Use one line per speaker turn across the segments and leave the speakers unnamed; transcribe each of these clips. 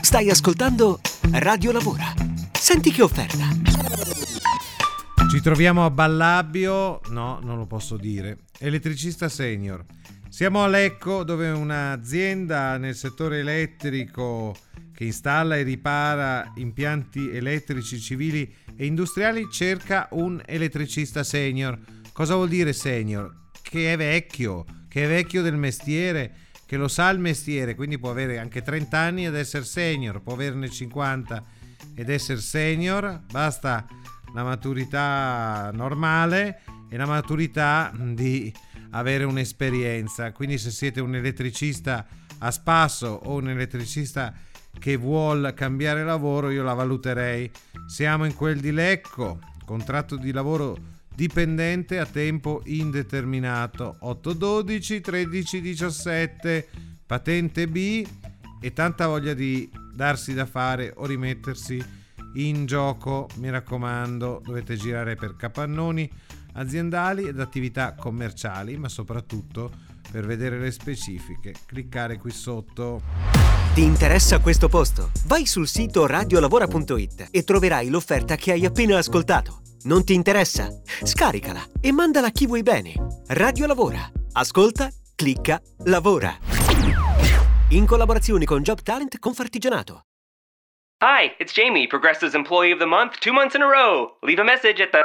Stai ascoltando Radio Lavora. Senti che offerta.
Ci troviamo a Ballabio, no, non lo posso dire. Elettricista senior. Siamo a Lecco, dove un'azienda nel settore elettrico che installa e ripara impianti elettrici civili e industriali cerca un elettricista senior. Cosa vuol dire senior? Che è vecchio, che è vecchio del mestiere, che lo sa il mestiere, quindi può avere anche 30 anni ed essere senior, può averne 50 ed essere senior, basta la maturità normale e la maturità di avere un'esperienza. Quindi se siete un elettricista a spasso o un elettricista che vuole cambiare lavoro, io la valuterei. Siamo in quel di Lecco, contratto di lavoro dipendente a tempo indeterminato. 812 13 17 patente B. E tanta voglia di darsi da fare o rimettersi in gioco. Mi raccomando dovete girare per capannoni aziendali ed attività commerciali ma soprattutto per vedere le specifiche cliccare qui sotto.
Ti interessa questo posto? Vai sul sito radiolavora.it e troverai l'offerta che hai appena ascoltato. Non ti interessa? Scaricala e mandala a chi vuoi bene. Radio Lavora. Ascolta, clicca, lavora. In collaborazione con Job Talent Confartigianato.
Hi, it's Jamie, Progressive's Employee of the Month, two months in a row. Leave a message at the.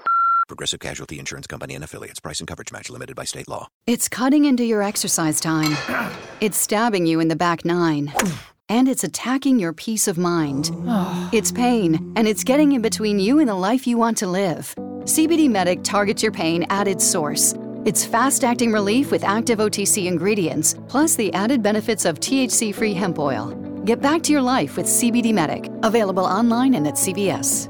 Progressive Casualty Insurance Company and affiliates. Price and coverage match limited by state law.
It's cutting into your exercise time. It's stabbing you in the back nine. And it's attacking your peace of mind. It's pain, and it's getting in between you and the life you want to live. CBD Medic targets your pain at its source. It's fast acting relief with active OTC ingredients, plus the added benefits of THC free hemp oil. Get back to your life with CBD Medic, available online and at CVS.